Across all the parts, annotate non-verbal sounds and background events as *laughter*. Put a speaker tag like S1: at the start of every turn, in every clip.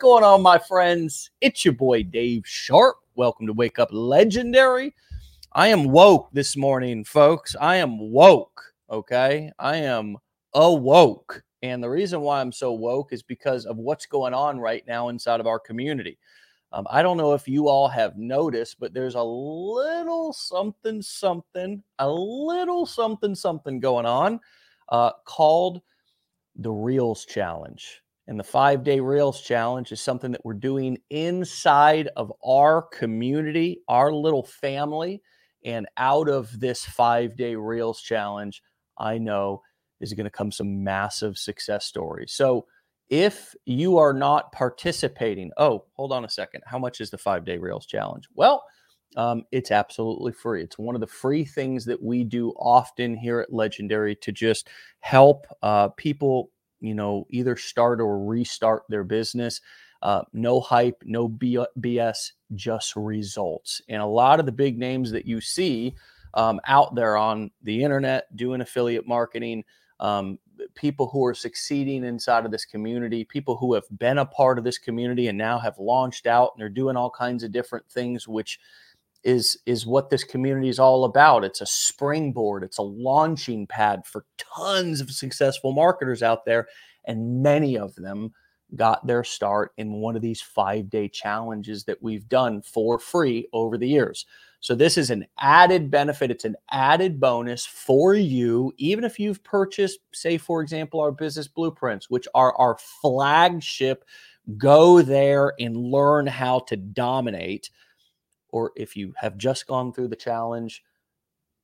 S1: Going on, my friends? It's your boy Dave Sharp. Welcome to Wake Up Legendary. I am woke this morning, folks. I am woke. Okay. I am awoke. And the reason why I'm so woke is because of what's going on right now inside of our community. Um, I don't know if you all have noticed, but there's a little something, something, a little something, something going on uh, called the Reels Challenge. And the five day Reels Challenge is something that we're doing inside of our community, our little family. And out of this five day Reels Challenge, I know is going to come some massive success stories. So, if you are not participating, oh, hold on a second. How much is the five day Reels challenge? Well, um, it's absolutely free. It's one of the free things that we do often here at Legendary to just help uh, people, you know, either start or restart their business. Uh, no hype, no BS, just results. And a lot of the big names that you see um, out there on the internet doing affiliate marketing, um, people who are succeeding inside of this community, people who have been a part of this community and now have launched out and they're doing all kinds of different things, which is is what this community is all about. It's a springboard, it's a launching pad for tons of successful marketers out there, and many of them got their start in one of these 5-day challenges that we've done for free over the years. So this is an added benefit. It's an added bonus for you, even if you've purchased, say, for example, our business blueprints, which are our flagship. Go there and learn how to dominate. Or if you have just gone through the challenge,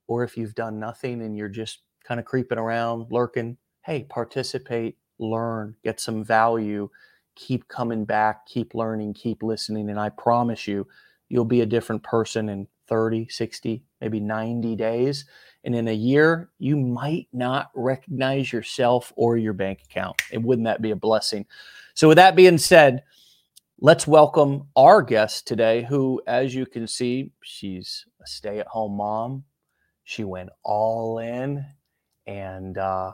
S1: or if you've done nothing and you're just kind of creeping around, lurking, hey, participate, learn, get some value, keep coming back, keep learning, keep listening. And I promise you, you'll be a different person in 30, 60, maybe 90 days. And in a year, you might not recognize yourself or your bank account. And wouldn't that be a blessing? So, with that being said, let's welcome our guest today, who, as you can see, she's a stay at home mom. She went all in. And uh,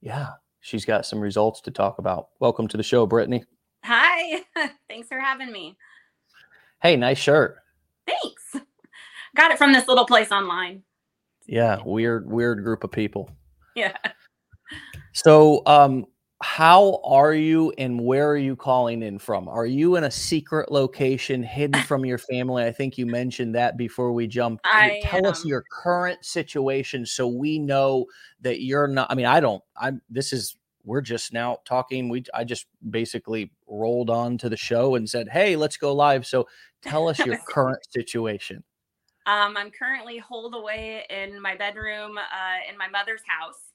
S1: yeah, she's got some results to talk about. Welcome to the show, Brittany.
S2: Hi. *laughs* Thanks for having me.
S1: Hey, nice shirt.
S2: Thanks. Got it from this little place online.
S1: Yeah, weird, weird group of people.
S2: Yeah.
S1: So, um, how are you and where are you calling in from? Are you in a secret location hidden *clears throat* from your family? I think you mentioned that before we jumped.
S2: I
S1: Tell
S2: am.
S1: us your current situation so we know that you're not I mean, I don't I'm this is we're just now talking. We I just basically rolled on to the show and said, "Hey, let's go live." So, tell us your *laughs* current situation.
S2: Um, I'm currently holed away in my bedroom uh, in my mother's house.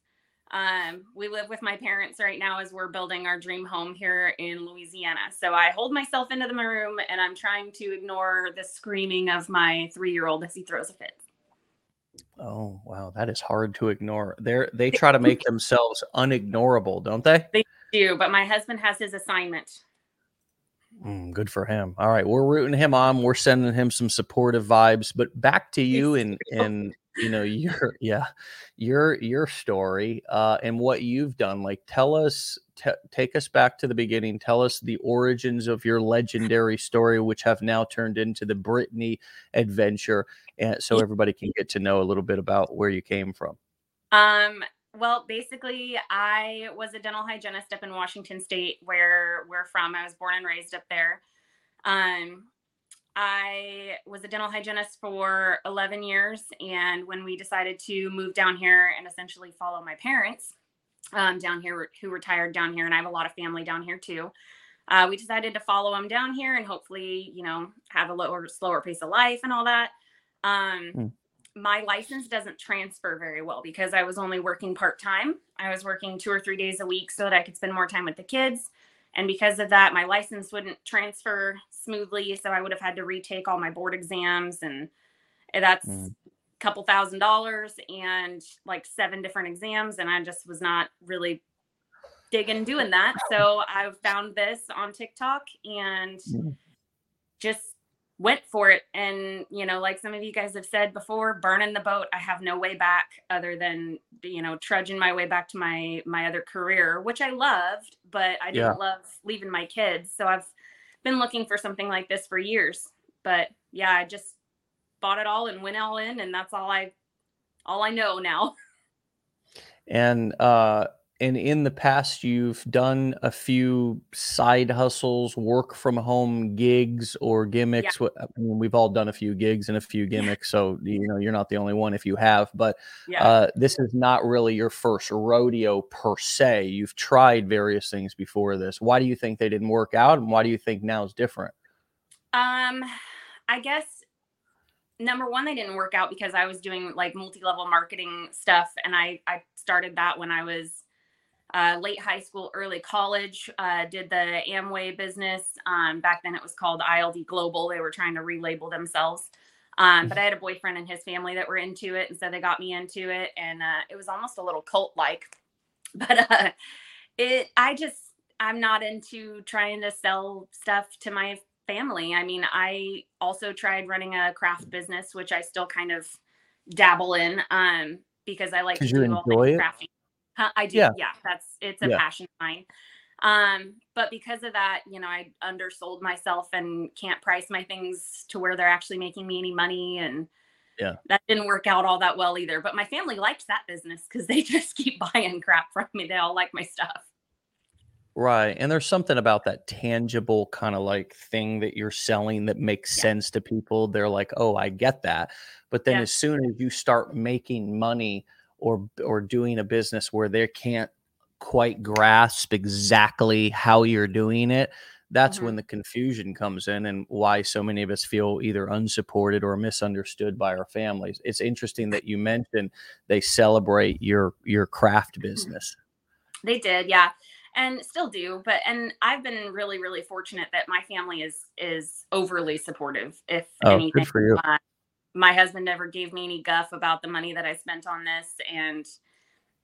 S2: Um, we live with my parents right now as we're building our dream home here in Louisiana. So I hold myself into the room and I'm trying to ignore the screaming of my three year old as he throws a fit.
S1: Oh wow, that is hard to ignore. They they try to make themselves unignorable, don't they?
S2: They do, but my husband has his assignment.
S1: Mm, good for him. All right, we're rooting him on. We're sending him some supportive vibes. But back to you and and you know your *laughs* yeah your your story uh, and what you've done. Like, tell us, t- take us back to the beginning. Tell us the origins of your legendary story, which have now turned into the Brittany adventure, and so everybody can get to know a little bit about where you came from.
S2: Um, well, basically, I was a dental hygienist up in Washington State, where we're from. I was born and raised up there. Um, I was a dental hygienist for 11 years, and when we decided to move down here and essentially follow my parents um, down here, who retired down here, and I have a lot of family down here too. Uh, we decided to follow them down here and hopefully, you know, have a lower, slower pace of life and all that. Um,
S1: Mm.
S2: My license doesn't transfer very well because I was only working part time. I was working two or three days a week so that I could spend more time with the kids. And because of that, my license wouldn't transfer smoothly. So I would have had to retake all my board exams. And that's
S1: Mm.
S2: a couple thousand dollars and like seven different exams. And I just was not really digging doing that. *laughs* So I found this on TikTok and
S1: Mm.
S2: just went for it. And, you know, like some of you guys have said before, burning the boat, I have no way back other than, you know, trudging my way back to my my other career, which I loved, but I didn't
S1: Yeah.
S2: love leaving my kids. So I've been looking for something like this for years. But yeah, I just bought it all and went all in, and that's all I all I know now. *laughs*
S1: And uh, and in the past you've done a few side hustles work from home gigs or gimmicks yeah. I mean, we've all done a few gigs and a few gimmicks so you know you're not the only one if you have but yeah. uh, this is not really your first rodeo per se you've tried various things before this why do you think they didn't work out and why do you think now is different
S2: um i guess number one they didn't work out because i was doing like multi-level marketing stuff and i i started that when i was uh, late high school, early college. Uh, did the Amway business. Um, back then it was called ILD Global. They were trying to relabel themselves. Um, but I had a boyfriend and his family that were into it. And so they got me into it. And uh, it was almost a little cult like. *laughs* But uh, it, I just, I'm not into trying to sell stuff to my family. I mean, I also tried running a craft business, which I still kind of dabble in um, because I like to do all things I do. Yeah. yeah, that's it's a yeah. passion of mine. Um, but because of that, you know, I undersold myself and can't price my things to where they're actually making me any money. And yeah, that didn't work out all that well either. But my family liked that business because they *laughs* just keep buying crap from me. They all like my stuff.
S1: Right. And there's something about that tangible kind of like thing that you're selling that makes yeah. sense to people. They're like, oh, I get that. But then yeah. as soon as you start making money or or doing a business where they can't quite grasp exactly how you're doing it that's mm-hmm. when the confusion comes in and why so many of us feel either unsupported or misunderstood by our families it's interesting that you mentioned they celebrate your your craft mm-hmm. business
S2: they did yeah and still do but and i've been really really fortunate that my family is is overly supportive if
S1: oh, anything good for you. Uh,
S2: my husband never gave me any guff about the money that I spent on this and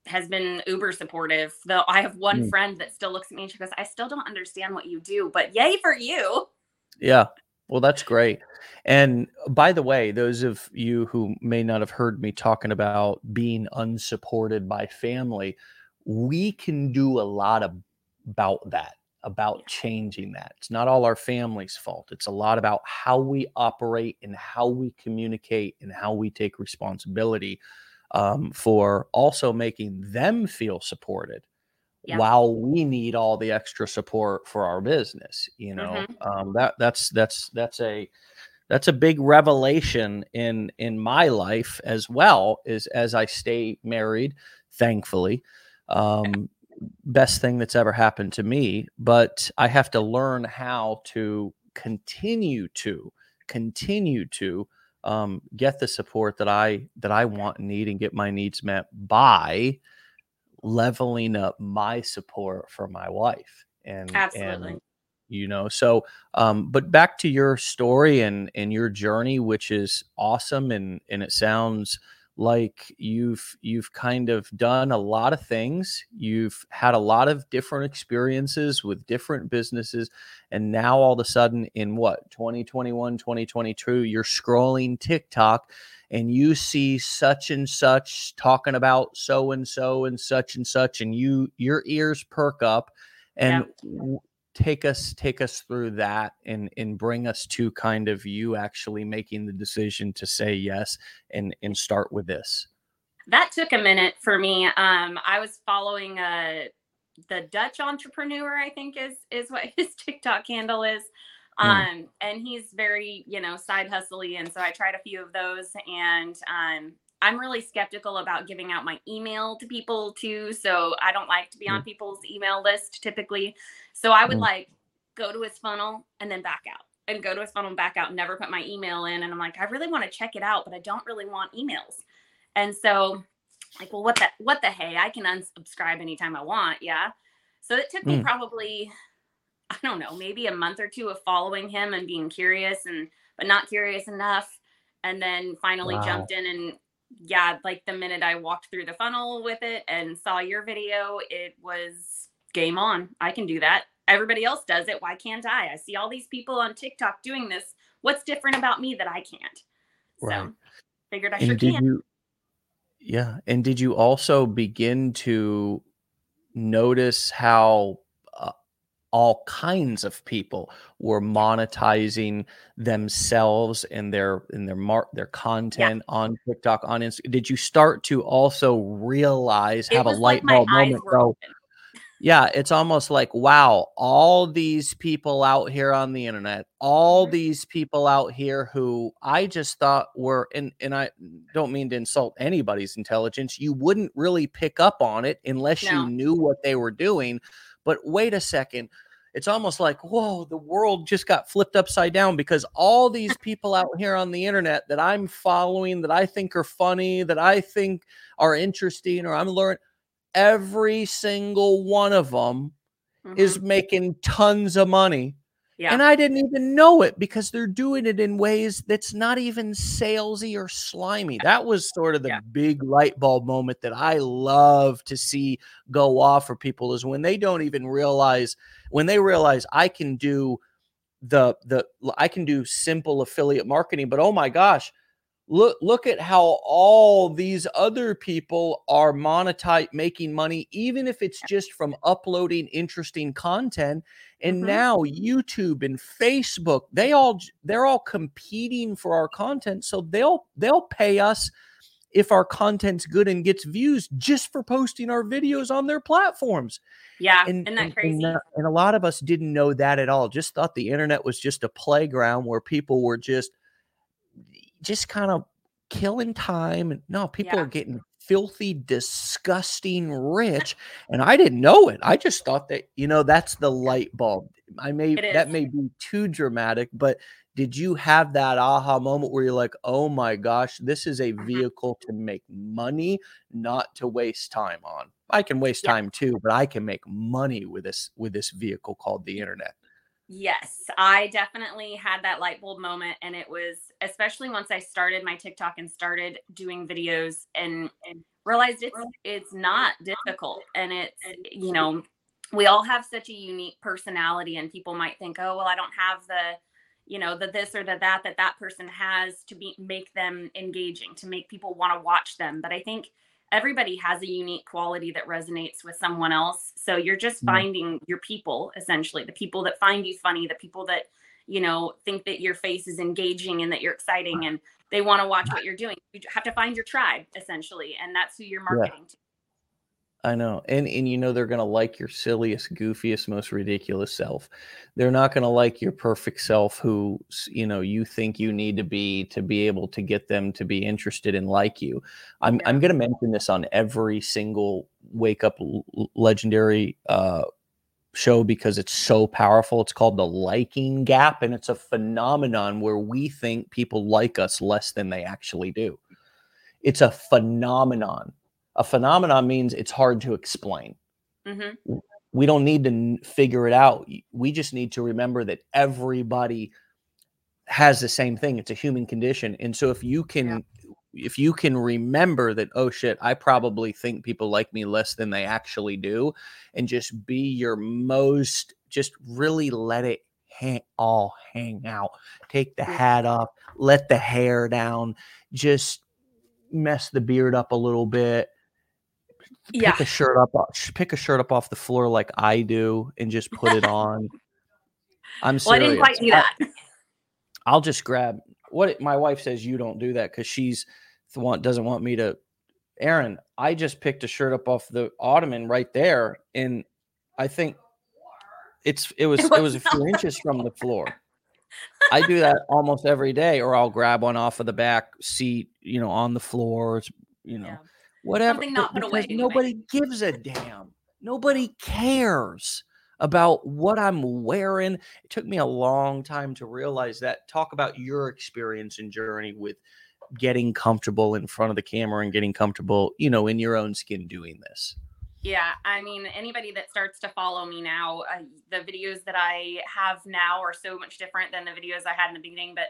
S2: has been uber supportive. Though I have one mm. friend that still looks at me and she goes, I still don't understand what you do, but yay for you.
S1: Yeah. Well, that's great. And by the way, those of you who may not have heard me talking about being unsupported by family, we can do a lot of, about that about changing that. It's not all our family's fault. It's a lot about how we operate and how we communicate and how we take responsibility um, for also making them feel supported yeah. while we need all the extra support for our business. You know, mm-hmm. um, that that's that's that's a that's a big revelation in in my life as well. Is as I stay married, thankfully. Um, best thing that's ever happened to me, but I have to learn how to continue to continue to um, get the support that I that I want and need and get my needs met by leveling up my support for my wife and
S2: absolutely.
S1: and, you know so um but back to your story and and your journey which is awesome and and it sounds like you've you've kind of done a lot of things you've had a lot of different experiences with different businesses and now all of a sudden in what 2021 2022 you're scrolling tiktok and you see such and such talking about so and so and such and such and you your ears perk up and yeah take us take us through that and and bring us to kind of you actually making the decision to say yes and and start with this.
S2: That took a minute for me. Um i was following uh the dutch entrepreneur i think is is what *laughs* his tiktok handle is. Um mm. and he's very you know side hustly and so i tried a few of those and um I'm really skeptical about giving out my email to people too. So I don't like to be on people's email list typically. So I would mm. like go to his funnel and then back out and go to his funnel and back out, and never put my email in. And I'm like, I really want to check it out, but I don't really want emails. And so like, well, what the what the hey? I can unsubscribe anytime I want. Yeah. So it took me mm. probably, I don't know, maybe a month or two of following him and being curious and but not curious enough. And then finally wow. jumped in and yeah, like the minute I walked through the funnel with it and saw your video, it was game on. I can do that. Everybody else does it. Why can't I? I see all these people on TikTok doing this. What's different about me that I can't? Right. So figured I and sure can. You,
S1: yeah. And did you also begin to notice how all kinds of people were monetizing themselves and their in their mark their content yeah. on TikTok on Instagram. Did you start to also realize
S2: it
S1: have a light like bulb moment go? Yeah, it's almost like wow, all these people out here on the internet, all mm-hmm. these people out here who I just thought were and and I don't mean to insult anybody's intelligence. You wouldn't really pick up on it unless no. you knew what they were doing. But wait a second, it's almost like, whoa, the world just got flipped upside down because all these people out *laughs* here on the internet that I'm following, that I think are funny, that I think are interesting, or I'm learning, every single one of them mm-hmm. is making tons of money yeah. And I didn't even know it because they're doing it in ways that's not even salesy or slimy. That was sort of the yeah. big light bulb moment that I love to see go off for people is when they don't even realize when they realize I can do the the I can do simple affiliate marketing, but oh my gosh, look look at how all these other people are monetize making money even if it's just from uploading interesting content and mm-hmm. now youtube and facebook they all they're all competing for our content so they'll they'll pay us if our content's good and gets views just for posting our videos on their platforms.
S2: Yeah and, isn't that crazy?
S1: and, and a lot of us didn't know that at all just thought the internet was just a playground where people were just just kind of killing time. No, people yeah. are getting filthy, disgusting *laughs* rich. And I didn't know it. I just thought that, you know, that's the light bulb. I may that may be too dramatic, but did you have that aha moment where you're like, oh my gosh, this is a mm-hmm. vehicle to make money, not to waste time on? I can waste yeah. time too, but I can make money with this with this vehicle called the internet.
S2: Yes, I definitely had that light bulb moment. And it was especially once I started my TikTok and started doing videos and, and realized it's it's not difficult. And it's you know, we all have such a unique personality and people might think, oh well, I don't have the you know the this or the that that that person has to be make them engaging to make people want to watch them but i think everybody has a unique quality that resonates with someone else. So you're just mm-hmm. finding your people essentially, the people that find you funny, the people that, you know, think that your face is engaging and that you're exciting and they want to watch what you're doing. You have to find your tribe essentially, and that's who you're marketing yeah. to.
S1: I know. And and you know they're going to like your silliest, goofiest, most ridiculous self. They're not going to like your perfect self who, you know, you think you need to be to be able to get them to be interested and like you. I'm yeah. I'm going to mention this on every single Wake Up Legendary uh show because it's so powerful. It's called the liking gap and it's a phenomenon where we think people like us less than they actually do. It's a phenomenon a phenomenon means it's hard to explain. Mm-hmm. We don't need to figure it out. We just need to remember that everybody has the same thing. It's a human condition. And so if you can yeah. if you can remember that oh shit, I probably think people like me less than they actually do and just be your most just really let it hang, all hang out. Take the hat off, let the hair down, just mess the beard up a little bit pick yeah. a shirt up pick a shirt up off the floor like I do and just put it on. I'm serious. Well, I didn't quite do that. I'll just grab what my wife says you don't do that because she's the one doesn't want me to Aaron, I just picked a shirt up off the ottoman right there, and I think it's it was *laughs* it was, it was a few inches from the floor. I do that almost every day, or I'll grab one off of the back seat, you know, on the floor. You know, yeah whatever. Something not put away. Nobody gives a damn. Nobody cares about what I'm wearing. It took me a long time to realize that. Talk about your experience and journey with getting comfortable in front of the camera and getting comfortable, you know, in your own skin doing this.
S2: Yeah, I mean, anybody that starts to follow me now, uh, the videos that I have now are so much different than the videos I had in the beginning. But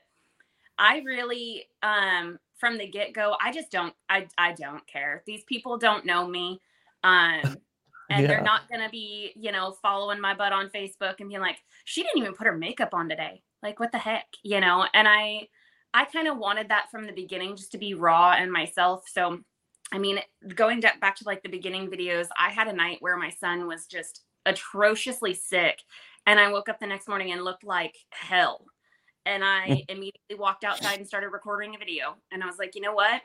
S2: I really um from the get-go, I just don't I I don't care. These people don't know me. Um *laughs* and yeah. they're not going to be, you know, following my butt on Facebook and being like, "She didn't even put her makeup on today." Like, what the heck, you know? And I I kind of wanted that from the beginning just to be raw and myself. So, I mean, going back to like the beginning videos, I had a night where my son was just atrociously sick And I woke up the next morning and looked like hell. And I immediately walked outside and started recording a video. And I was like, you know what?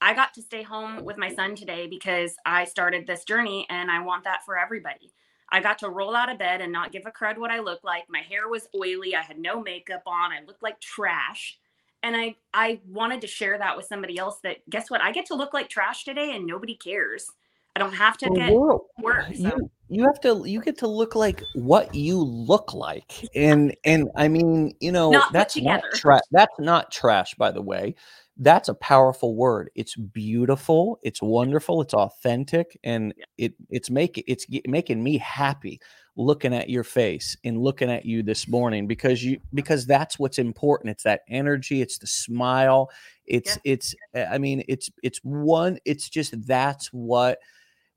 S2: I got to stay home with my son today because I started this journey and I want that for everybody. I got to roll out of bed and not give a crud what I look like. My hair was oily. I had no makeup on. I looked like trash. And I I wanted to share that with somebody else that guess what? I get to look like trash today and nobody cares. I don't have to get work. So.
S1: You, you have to you get to look like what you look like. And and I mean, you know,
S2: Not
S1: that's not trash. That's not trash, by the way. That's a powerful word. It's beautiful. It's wonderful. It's authentic, and
S2: Yeah.
S1: it it's making it's making me happy looking at your face and looking at you this morning because you because that's what's important. It's that energy. It's the smile. It's it's. uh, I mean, it's it's one. It's just that's what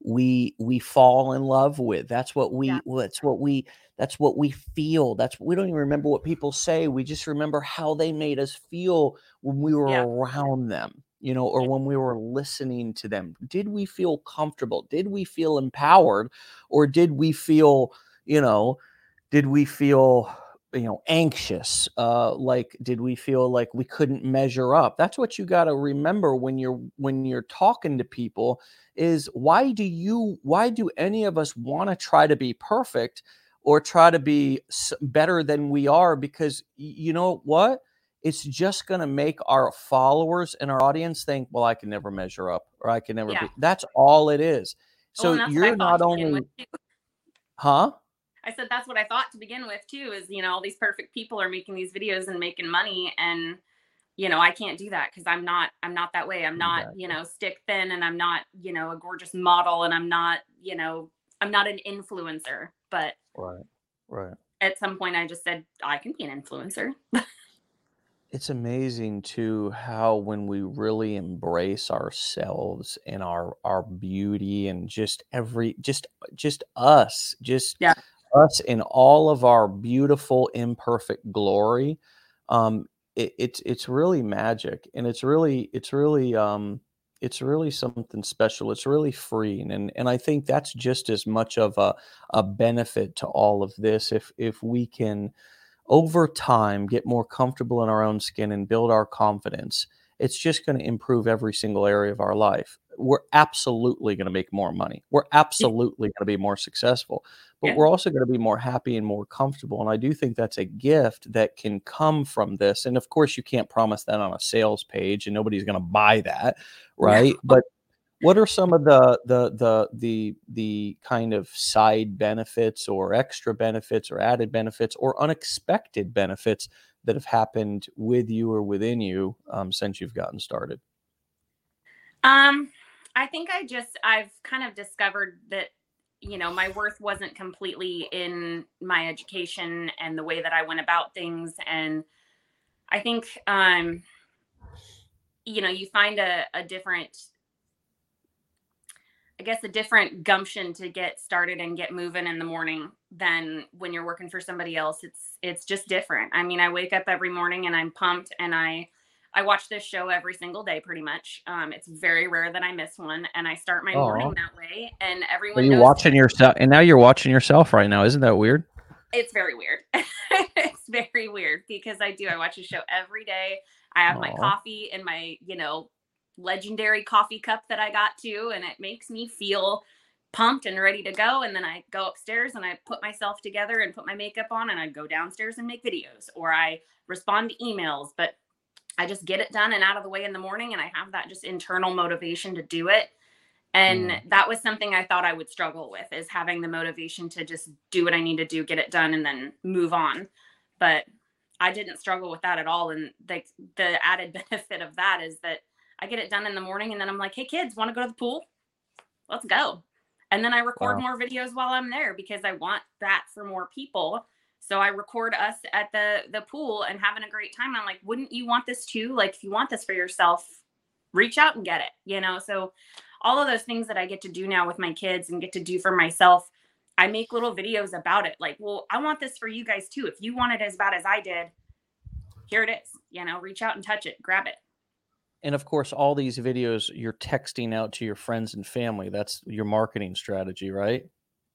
S1: we we fall in love with. That's what we.
S2: Yeah.
S1: That's what we. That's what we feel. That's we don't even remember what people say. We just remember how they made us feel when we were
S2: Yeah.
S1: around them, you know, or when we were listening to them. Did we feel comfortable? Did we feel empowered? Or did we feel, you know, did we feel, you know, anxious? Uh, like, did we feel like we couldn't measure up? That's what you got to remember when you're when you're talking to people is why do you why do any of us want to try to be perfect or try to be better than we are because you know what it's just going to make our followers and our audience think well i can never measure up or i can never
S2: Yeah.
S1: be that's all it is
S2: Oh,
S1: so
S2: what I
S1: you're not only huh
S2: I said that's what I thought to begin with too. Is you know all these perfect people are making these videos and making money, and you know I can't do that because I'm not I'm not that way. I'm not you know stick thin, and I'm not you know a gorgeous model, and I'm not you know I'm not an influencer. But
S1: right right
S2: at some point, I just said I can be an influencer.
S1: it's amazing too how when we really embrace ourselves and our our beauty and just every just just us just
S2: Yeah.
S1: us in all of our beautiful imperfect glory um it, it's it's really magic and it's really it's really um it's really something special it's really freeing and and i think that's just as much of a a benefit to all of this if if we can over time get more comfortable in our own skin and build our confidence it's just going to improve every single area of our life. We're absolutely going to make more money. We're absolutely going to be more successful but
S2: Yeah.
S1: we're also going to be more happy and more comfortable and i do think that's a gift that can come from this and of course you can't promise that on a sales page and nobody's going to buy that right? But what are some of the the the the the kind of side benefits or extra benefits or added benefits or unexpected benefits that have happened with you or within you um, since you've gotten started?
S2: Um, I think I just I've kind of discovered that you know my worth wasn't completely in my education and the way that I went about things, and I think um, you know you find a, a different, I guess a different gumption to get started and get moving in the morning than when you're working for somebody else. It's it's just different. I mean, I wake up every morning and I'm pumped and I I watch this show every single day, pretty much. Um, it's very rare that I miss one, and I start my
S1: Aw.
S2: morning that way. And everyone
S1: are you watching yourself and now you're watching yourself right now isn't that weird
S2: it's very weird. *laughs* it's very weird because I do. I watch a show every day. I have my coffee and my, you know, legendary coffee cup that I got to, and it makes me feel pumped and ready to go. And then I go upstairs and I put myself together and put my makeup on, and I go downstairs and make videos or I respond to emails. But I just get it done and out of the way in the morning, and I have that just internal motivation to do it. And
S1: Mm.
S2: that was something I thought I would struggle with is having the motivation to just do what I need to do, get it done, and then move on. But I didn't struggle with that at all. And the the added *laughs* benefit of that is that I get it done in the morning and then I'm like, hey kids, want to go to the pool? Let's go. And then I record
S1: Wow.
S2: more videos while I'm there because I want that for more people. So I record us at the the pool and having a great time. I'm like, wouldn't you want this too? Like if you want this for yourself, reach out and get it, you know? So all of those things that I get to do now with my kids and get to do for myself, I make little videos about it. Like, well, I want this for you guys too. If you want it as bad as I did, here it is. You know, reach out and touch it, grab it.
S1: And of course all these videos you're texting out to your friends and family that's your marketing strategy right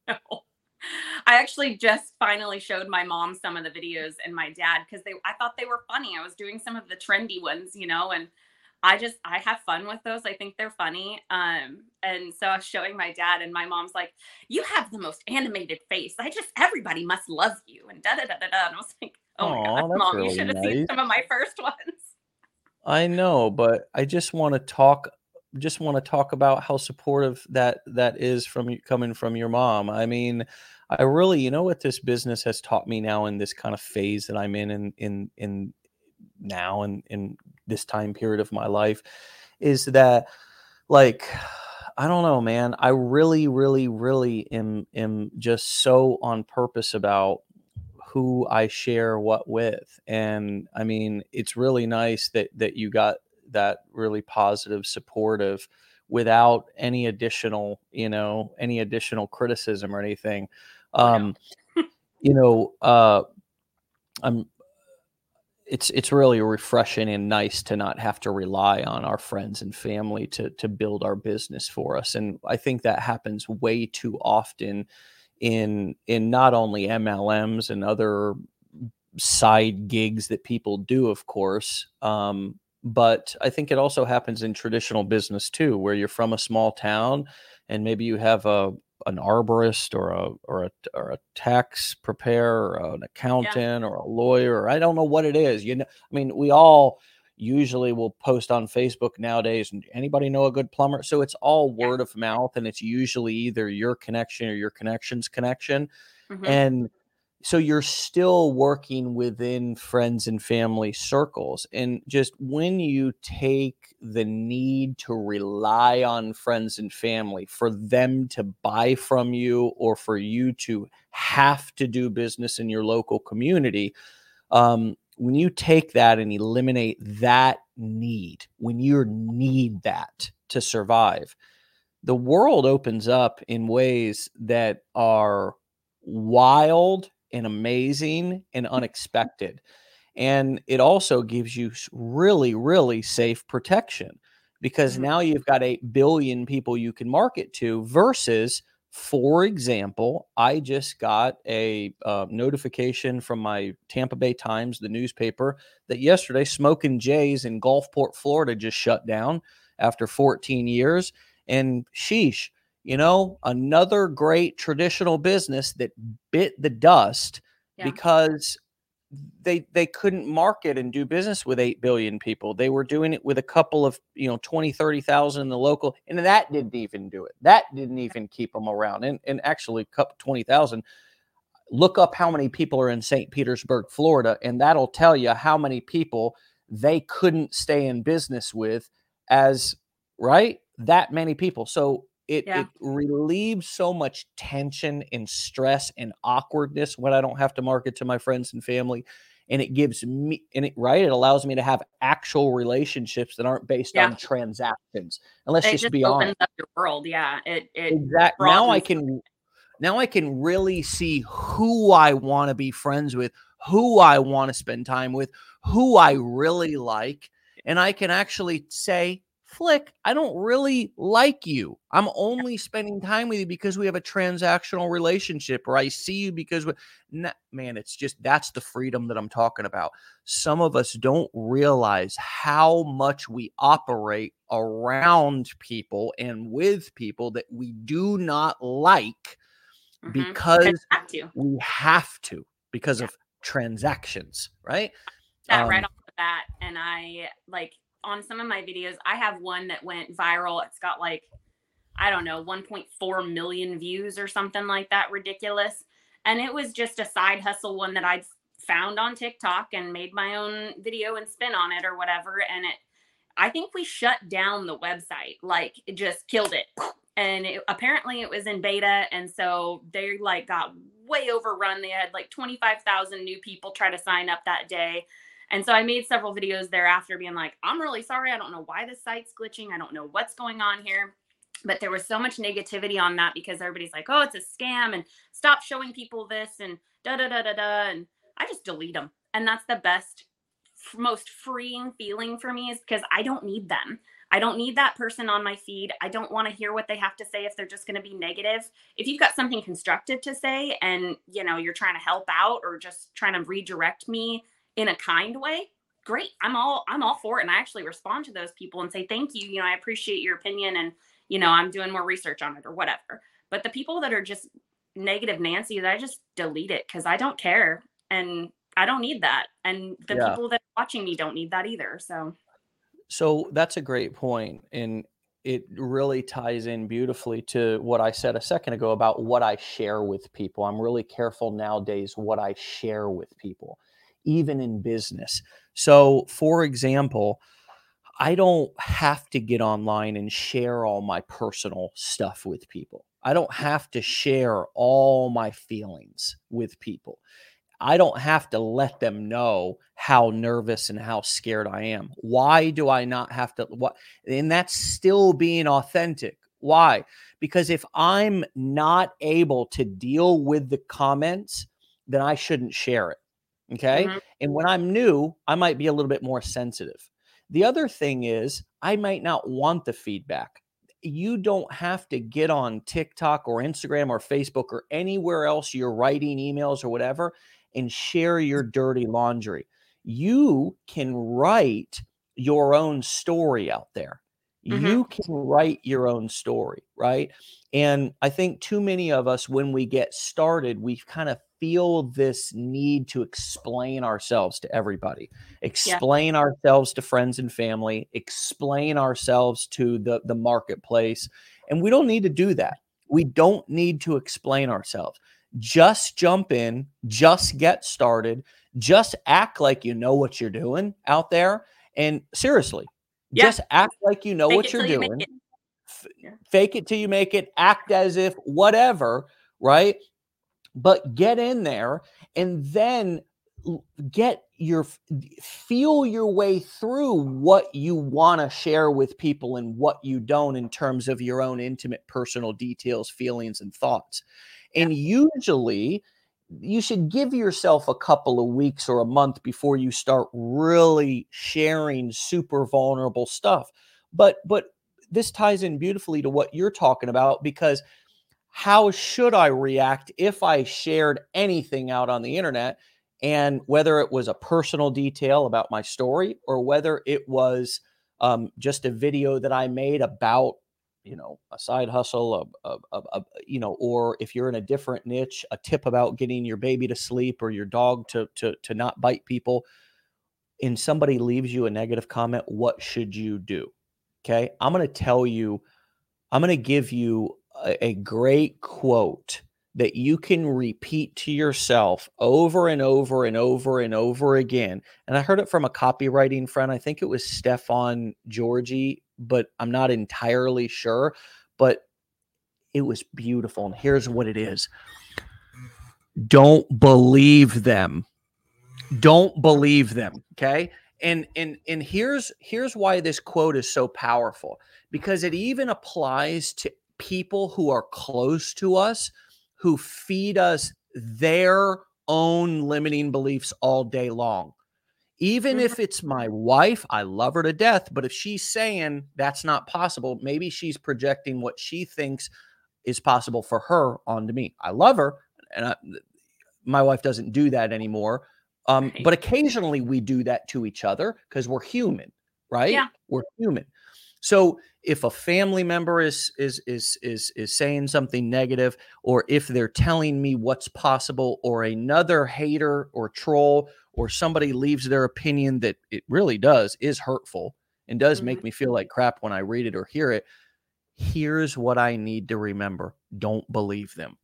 S1: no. *laughs*
S2: I actually just finally showed my mom some of the videos and my dad because they I thought they were funny. I was doing some of the trendy ones, you know, and I just I have fun with those. I think they're funny. Um, and so I was showing my dad, and my mom's like, "You have the most animated face. I just everybody must love you." And da da da da da. And I was like, "Oh Aww, my god, mom, really you should have nice. seen some of my first *laughs* ones."
S1: I know, but I just want to talk. Just want to talk about how supportive that that is from you coming from your mom. I mean, I really, you know, what this business has taught me now in this kind of phase that I'm in, in in in now and in this time period of my life is that like I don't know, man. I really, really, really am am just so on purpose about who I share what with. And I mean, it's really nice that that you got that really positive, supportive without any additional, you know, any additional criticism or anything. Um, you know, uh I'm it's it's really refreshing and nice to not have to rely on our friends and family to to build our business for us and i think that happens way too often in in not only mlms and other side gigs that people do of course um, but i think it also happens in traditional business too where you're from a small town and maybe you have a an arborist or a or a or a tax preparer or an accountant yeah. or a lawyer i don't know what it is you know i mean we all usually will post on facebook nowadays and anybody know a good plumber? So it's all word of mouth and it's usually either your connection or your connections connection. Mm-hmm. and so you're still working within friends and family circles and just when you take the need to rely on friends and family for them to buy from you or for you to have to do business in your local community um, when you take that and eliminate that need when you need that to survive the world opens up in ways that are wild and amazing and unexpected. And it also gives you really, really safe protection because mm-hmm. now you've got 8 billion people you can market to versus for example, I just got a uh, notification from my Tampa Bay Times, the newspaper, that yesterday Smoking Jay's in Gulfport, Florida, just shut down after 14 years. And sheesh, you know, another great traditional business that bit the dust yeah. because they they couldn't market and do business with 8 billion people. They were doing it with a couple of, you know, 20, 30,000 in the local and that didn't even do it. That didn't even keep them around. And and actually cup 20,000 look up how many people are in St. Petersburg, Florida and that'll tell you how many people they couldn't stay in business with as right? That many people. So it, yeah. it relieves so much tension and stress and awkwardness when I don't have to market to my friends and family. And it gives me, and it right, it allows me to have actual relationships that aren't based yeah. on transactions. And let's just, just, be honest.
S2: Up your world, yeah. It, it
S1: exactly. Now I can, now I can really see who I want to be friends with, who I want to spend time with, who I really like, and I can actually say, Flick, I don't really like you. I'm only spending time with you because we have a transactional relationship, or I see you because we, nah, man, it's just that's the freedom that I'm talking about. Some of us don't realize how much we operate around people and with people that we do not like mm-hmm. because have we have to because yeah. of transactions, right?
S2: That um, right off the bat, and I like on some of my videos, I have one that went viral. It's got like, I don't know, 1.4 million views or something like that. Ridiculous. And it was just a side hustle one that I'd found on TikTok and made my own video and spin on it or whatever. And it, I think we shut down the website. Like it just killed it. And it, apparently it was in beta. And so they like got way overrun. They had like 25,000 new people try to sign up that day. And so I made several videos thereafter being like, I'm really sorry. I don't know why the site's glitching. I don't know what's going on here. But there was so much negativity on that because everybody's like, oh, it's a scam and stop showing people this and da da da da da. And I just delete them. And that's the best, most freeing feeling for me is because I don't need them. I I don't need that person on my feed. I don't want to hear what they have to say if they're just going to be negative. If you've got something constructive to say and, you know, you're trying to help out or just trying to redirect me in a kind way, great. I'm all I'm all for it and I actually respond to those people and say thank you, you know, I appreciate your opinion and, you know, I'm doing more research on it or whatever. But the people that are just negative Nancy's, I just delete it cuz I don't care and I don't need that. And the
S1: Yeah.
S2: people that are watching me don't need that either. So
S1: So that's a great point, and it really ties in beautifully to what I said a second ago about what I share with people. I'm really careful nowadays what I share with people, even in business. So, for example, I don't have to get online and share all my personal stuff with people. I don't have to share all my feelings with people. I don't have to let them know how nervous and how scared I am. Why do I not have to what and that's still being authentic. Why? Because if I'm not able to deal with the comments, then I shouldn't share it. Okay?
S2: Mhm.
S1: And when I'm new, I might be a little bit more sensitive. The other thing is, I might not want the feedback. You don't have to get on TikTok or Instagram or Facebook or anywhere else you're writing emails or whatever and share your dirty laundry. You can write your own story out there.
S2: Mhm.
S1: You can write your own story, right? And I think too many of us, when we get started, we kind of feel this need to explain ourselves to everybody, explain ourselves to friends and family, explain ourselves to the, the marketplace. And we don't need to do that. We don't need to explain ourselves. Just jump in, just get started, just act like you know what you're doing out there. And seriously,
S2: Yeah.
S1: just act like you know what you're
S2: till you
S1: doing
S2: it.
S1: f-
S2: Yeah.
S1: fake it till you make it, act as if whatever, right? But get in there and then get your feel your way through what you want to share with people and what you don't in terms of your own intimate personal details, feelings and thoughts. And usually you should give yourself a couple of weeks or a month before you start really sharing super vulnerable stuff. But but this ties in beautifully to what you're talking about because how should I react if I shared anything out on the internet? And whether it was a personal detail about my story or whether it was um, just a video that I made about, you know, a side hustle, a, a, a, you know, or if you're in a different niche, a tip about getting your baby to sleep or your dog to to to not bite people, and somebody leaves you a negative comment, what should you do? Okay, I'm going to tell you I'm going to give you a, great quote that you can repeat to yourself over and over and over and over again. And I heard it from a copywriting friend. I think it was Stefan Georgi, but I'm not entirely sure. But it was beautiful. And here's what it is don't believe them. Don't believe them. Okay. And and and here's here's why this quote is so powerful because it even applies to people who are close to us who feed us their own limiting beliefs all day long. Even if it's my wife, I love her to death, but if she's saying that's not possible, maybe she's projecting what she thinks is possible for her onto me. I love her, and I, my wife doesn't do that anymore. Um,
S2: Right.
S1: but occasionally we do that to each other because we're human, right?
S2: Yeah.
S1: We're human. So if a family member is is is is is saying something negative, or if they're telling me what's possible, or another hater or troll or somebody leaves their opinion that it really does is hurtful and does make mm-hmm. me feel like crap when I read it or hear it. Here's what I need to remember: don't believe them.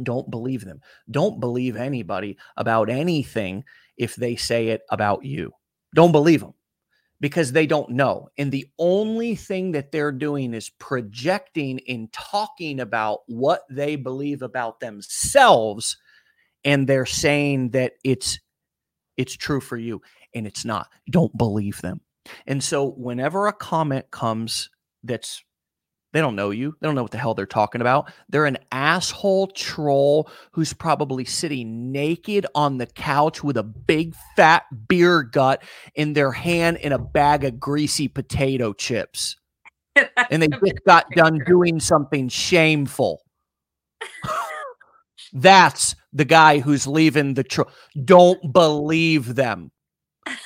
S1: Don't believe them. Don't believe anybody about anything if they say it about you. Don't believe them because they don't know. And the only thing that they're doing is projecting and talking about what they believe about themselves and they're saying that it's it's true for you and it's not. Don't believe them. And so whenever a comment comes that's They don't know you. They don't know what the hell they're talking about. They're an asshole troll who's probably sitting naked on the couch with a big fat beer gut in their hand in a bag of greasy potato chips. and they just got *laughs* done doing something shameful. *laughs* That's the guy who's leaving the troll. Don't believe them.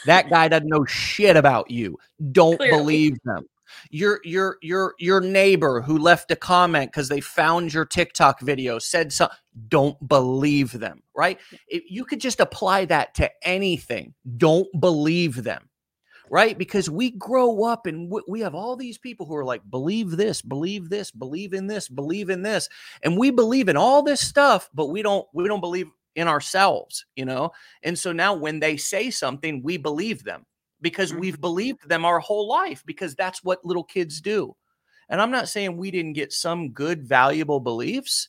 S1: That guy doesn't know shit about you. Don't Clearly. believe them your your your your neighbor who left a comment because they found your TikTok video said something. don't believe them, right? If you could just apply that to anything. Don't believe them. Right? Because we grow up and we have all these people who are like, believe this, believe this, believe in this, believe in this. And we believe in all this stuff, but we don't, we don't believe in ourselves, you know? And so now when they say something, we believe them because mm-hmm. we've believed them our whole life because that's what little kids do. And I'm not saying we didn't get some good, valuable beliefs,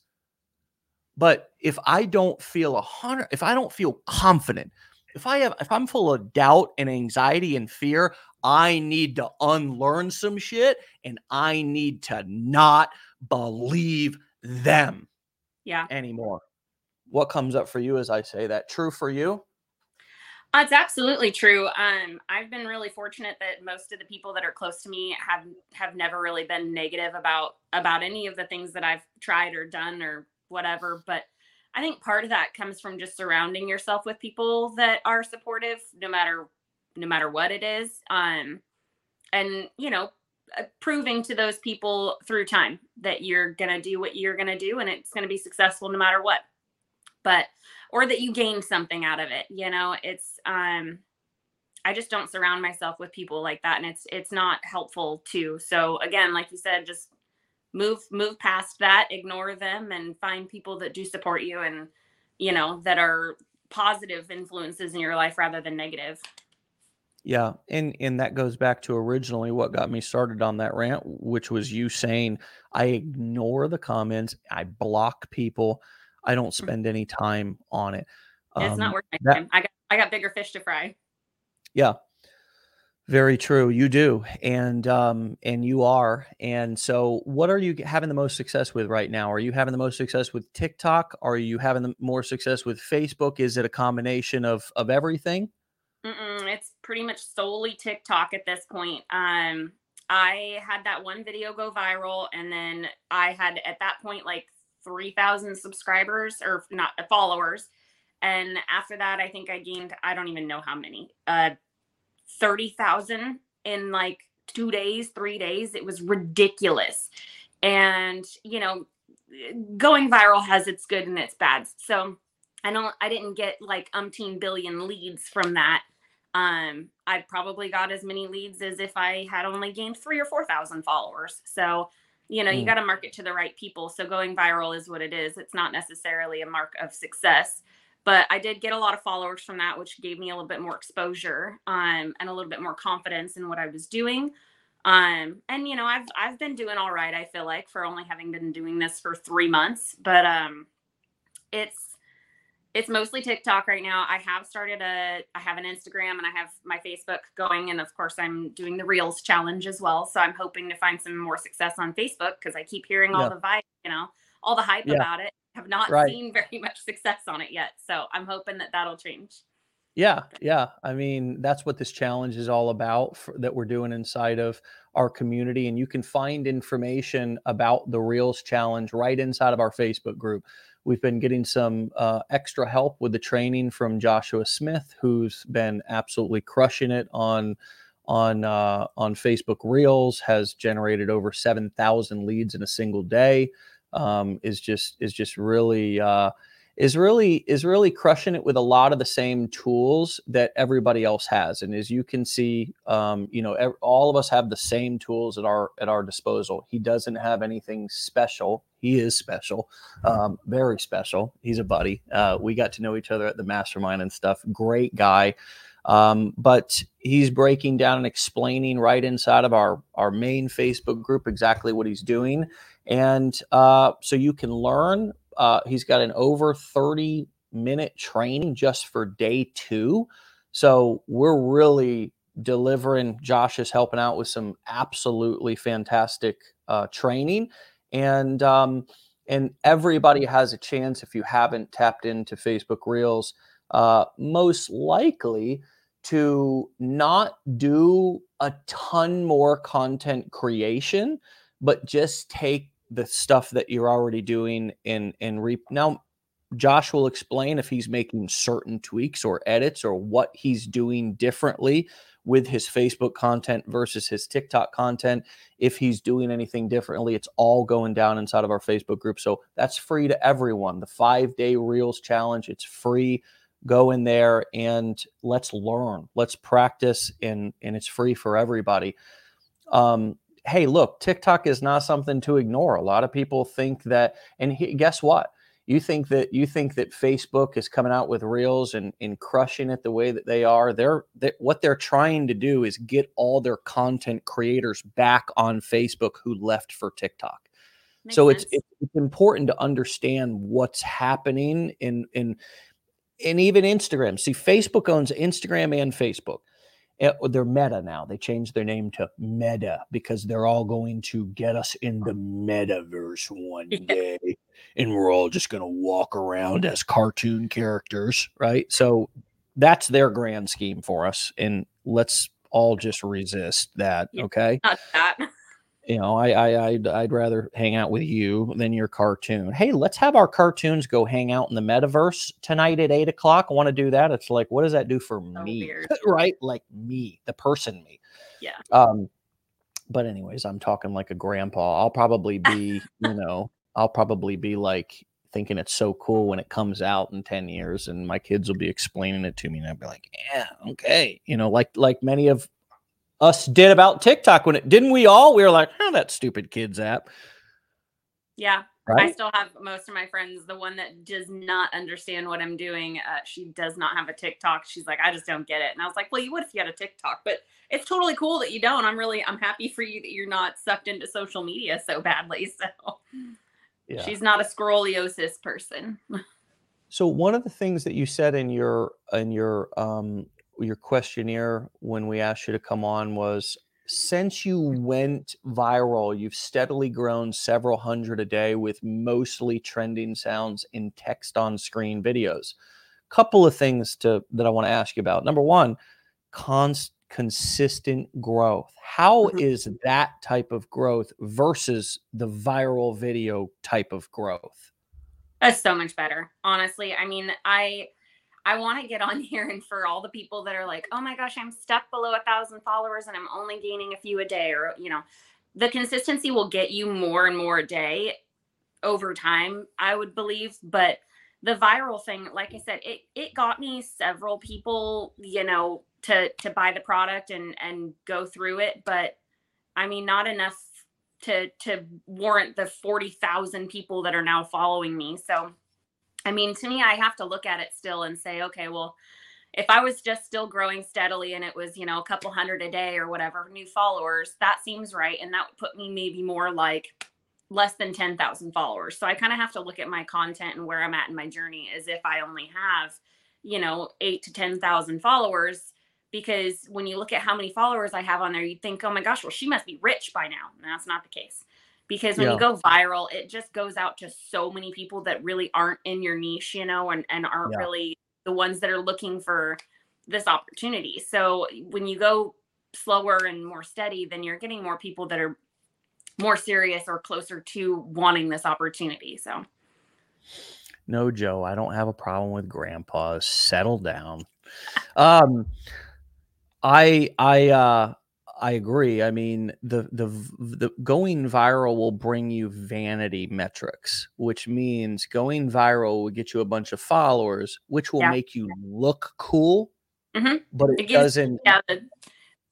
S1: but if I don't feel a hundred, if I don't feel confident, if I have, if I'm full of doubt and anxiety and fear, I need to unlearn some shit and I need to not believe them.
S2: Yeah.
S1: Anymore. What comes up for you as I say that? True for you?
S2: That's absolutely true. Um, I've been really fortunate that most of the people that are close to me have have never really been negative about about any of the things that I've tried or done or whatever. But I think part of that comes from just surrounding yourself with people that are supportive, no matter no matter what it is. Um, and you know, uh, proving to those people through time that you're gonna do what you're gonna do, and it's gonna be successful no matter what. But or that you gain something out of it you know? It's um i just don't surround myself with people like that and it's it's not helpful too. So again like you said just move move past that ignore them and find people that do support you and you know that are positive influences in your life rather than negative.
S1: Yeah and and that goes back to originally what got me started on that rant which was you saying i ignore the comments i block people I don't mm-hmm. spend any time on it.
S2: Um, it's not um, worth my that, time. I got I got bigger fish to fry.
S1: Yeah. Very true. You do. And um and you are. And so what are you having the most success with right now? Are you having the most success with TikTok? Are you having the more success with Facebook? Is it a combination of of everything?
S2: Mm-mm, it's pretty much solely TikTok at this point. Um I had that one video go viral and then I had at that point like 3,000 subscribers or not followers. And after that, I think I gained, I don't even know how many, uh, 30,000 in like two days, three days. It was ridiculous. And, you know, going viral has its good and its bad. So I don't, I didn't get like umpteen billion leads from that. Um, I probably got as many leads as if I had only gained three or 4,000 followers. So, you know, mm. you got to market to the right people. So going viral is what it is. It's not necessarily a mark of success. But I did get a lot of followers from that, which gave me a little bit more exposure um, and a little bit more confidence in what I was doing. Um, and you know, I've I've been doing all right. I feel like for only having been doing this for three months, but um, it's it's mostly TikTok right now. I have started a I have an Instagram and I have my Facebook going and of course I'm doing the Reels challenge as well. So I'm hoping to find some more success on Facebook because I keep hearing all yeah. the vibe, you know, all the hype yeah. about it. Have not right. seen *laughs* very much success on it yet. So I'm hoping that that'll change.
S1: Yeah, yeah. I mean, that's what this challenge is all about for, that we're doing inside of our community. And you can find information about the Reels challenge right inside of our Facebook group. We've been getting some uh, extra help with the training from Joshua Smith, who's been absolutely crushing it on on uh, on Facebook Reels. Has generated over seven thousand leads in a single day. Um, is just is just really uh, is really is really crushing it with a lot of the same tools that everybody else has and as you can see um, you know ev- all of us have the same tools at our at our disposal. He doesn't have anything special. He is special um, very special. He's a buddy. Uh, we got to know each other at the mastermind and stuff. Great guy. Um, but he's breaking down and explaining right inside of our our main facebook group exactly what he's doing. And uh, so you can learn uh, he's got an over 30 minute training just for day two. So we're really delivering. Josh is helping out with some absolutely fantastic uh, training, and um, and everybody has a chance if you haven't tapped into Facebook Reels. Uh, most likely to not do a ton more content creation, but just take the stuff that you're already doing and and reap. Now, Josh will explain if he's making certain tweaks or edits or what he's doing differently with his Facebook content versus his TikTok content. If he's doing anything differently, it's all going down inside of our Facebook group. So that's free to everyone. The five day Reels challenge, it's free. Go in there and let's learn, let's practice, and, and it's free for everybody. Um, hey, look, TikTok is not something to ignore. A lot of people think that, and he, guess what? You think that you think that Facebook is coming out with reels and, and crushing it the way that they are. They're, they, what they're trying to do is get all their content creators back on Facebook who left for TikTok. Makes so it's, it's it's important to understand what's happening in in and even Instagram. See, Facebook owns Instagram and Facebook it, eh, they're meta now. They changed their name to Meta because they're all going to get us in the metaverse one *laughs* day. And we're all just going to walk around as cartoon characters, right? So that's their grand scheme for us. And let's all just resist that. Okay.
S2: Not that
S1: you know, I, I I'd, I'd rather hang out with you than your cartoon. Hey, let's have our cartoons go hang out in the metaverse tonight at eight o'clock. I want to do that. It's like, what does that do for so me? *laughs* right? Like me, the person me.
S2: Yeah.
S1: Um, but anyways, I'm talking like a grandpa. I'll probably be, *laughs* you know, I'll probably be like thinking it's so cool when it comes out in 10 years and my kids will be explaining it to me and I'll be like, yeah, okay. You know, like like many of us did about TikTok when it didn't we all? We were like, oh, that stupid kids app.
S2: Yeah. Right? I still have most of my friends. The one that does not understand what I'm doing, uh, she does not have a TikTok. She's like, I just don't get it. And I was like, well, you would if you had a TikTok, but it's totally cool that you don't. I'm really, I'm happy for you that you're not sucked into social media so badly. *laughs* So yeah. she's not a scoliosis person. *laughs*
S1: so one of the things that you said in your in your um, your questionnaire when we asked you to come on was since you went viral, you've steadily grown several hundred a day with mostly trending sounds in text on screen videos. Couple of things to that I want to ask you about. Number one, const, consistent growth. How mm-hmm. is that type of growth versus the viral video type of growth?
S2: That's so much better. Honestly, I mean, I I want to get on *laughs* here and for all the people that are like, oh my gosh, I'm stuck below a thousand followers and I'm only gaining a few a day, or you know, the consistency will get you more and more a day over time, I would believe. But the viral thing, like I said, it it got me several people, you know, to to buy the product and and go through it. But I mean, not enough to to warrant the 40,000 people that are now following me. So I mean, to me, I have to look at it still and say, okay, well, if I was just still growing steadily and it was, you know, a couple hundred a day or whatever new followers, that seems right. And that would put me maybe more like less than 10,000 followers. So I kind of have to look at my content and where I'm at in my journey as if I only have, you know, eight to 10,000 followers. Because when you look at how many followers I have on there, you'd think, oh my gosh, well, she must be rich by now. And that's not the case because when yeah. you go viral it just goes out to so many people that really aren't in your niche you know and, and aren't yeah. really the ones that are looking for this opportunity so when you go slower and more steady then you're getting more people that are more serious or closer to wanting this opportunity so
S1: no joe i don't have a problem with grandpas settle down um i i uh I agree. I mean, the the the going viral will bring you vanity metrics, which means going viral will get you a bunch of followers, which will yeah. make you look cool. Mm-hmm. But it, it gives, doesn't.
S2: Yeah, the,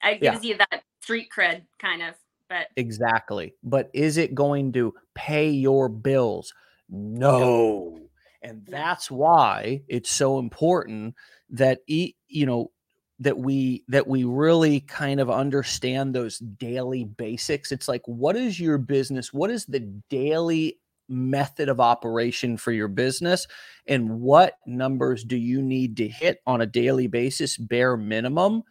S2: it gives yeah. you that street cred kind of. But
S1: exactly. But is it going to pay your bills? No. And that's why it's so important that e, you know that we that we really kind of understand those daily basics. It's like what is your business? What is the daily method of operation for your business? And what numbers do you need to hit on a daily basis bare minimum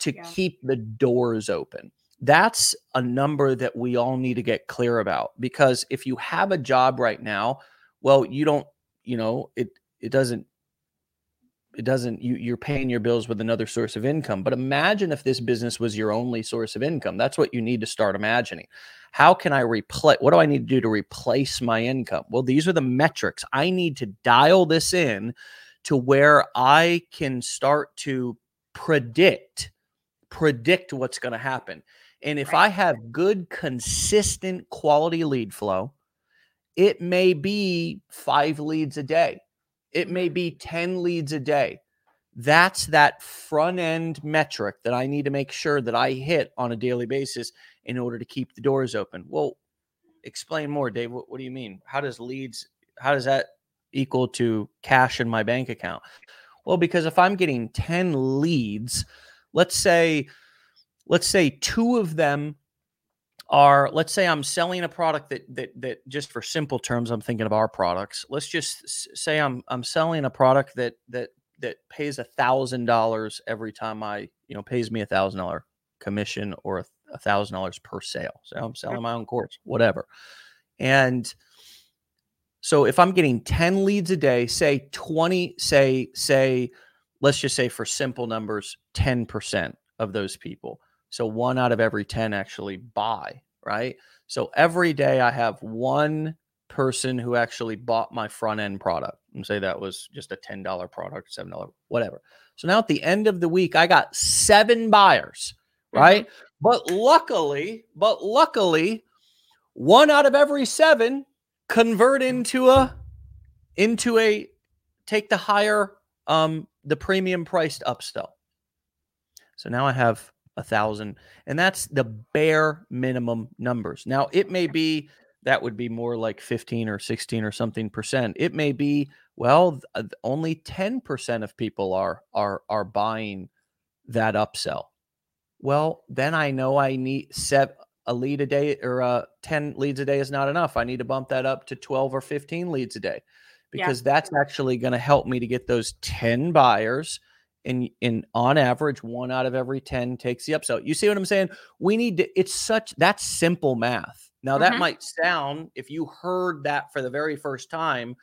S1: to yeah. keep the doors open? That's a number that we all need to get clear about because if you have a job right now, well, you don't, you know, it it doesn't it doesn't you you're paying your bills with another source of income but imagine if this business was your only source of income. That's what you need to start imagining. How can i replace what do i need to do to replace my income? Well these are the metrics. I need to dial this in to where i can start to predict predict what's going to happen. And if i have good consistent quality lead flow it may be 5 leads a day it may be 10 leads a day. That's that front end metric that I need to make sure that I hit on a daily basis in order to keep the doors open. Well, explain more, Dave. What, what do you mean? How does leads, how does that equal to cash in my bank account? Well, because if I'm getting 10 leads, let's say, let's say two of them are let's say I'm selling a product that that that just for simple terms I'm thinking of our products. Let's just say I'm I'm selling a product that that that pays a thousand dollars every time I you know pays me a thousand dollar commission or a thousand dollars per sale. So I'm selling my own course, whatever. And so if I'm getting 10 leads a day, say 20, say, say, let's just say for simple numbers, 10% of those people so one out of every 10 actually buy, right? So every day I have one person who actually bought my front end product and say that was just a $10 product, $7, whatever. So now at the end of the week, I got seven buyers, right? Mm-hmm. But luckily, but luckily, one out of every seven convert into a into a take the higher um the premium priced upsell. So now I have a thousand, and that's the bare minimum numbers. Now it may be that would be more like 15 or 16 or something percent. It may be well, uh, only 10% of people are are are buying that upsell. Well, then I know I need set a lead a day or uh, 10 leads a day is not enough. I need to bump that up to 12 or 15 leads a day because yeah. that's actually going to help me to get those 10 buyers and in on average one out of every 10 takes the upsell you see what i'm saying we need to it's such that's simple math now mm-hmm. that might sound if you heard that for the very first time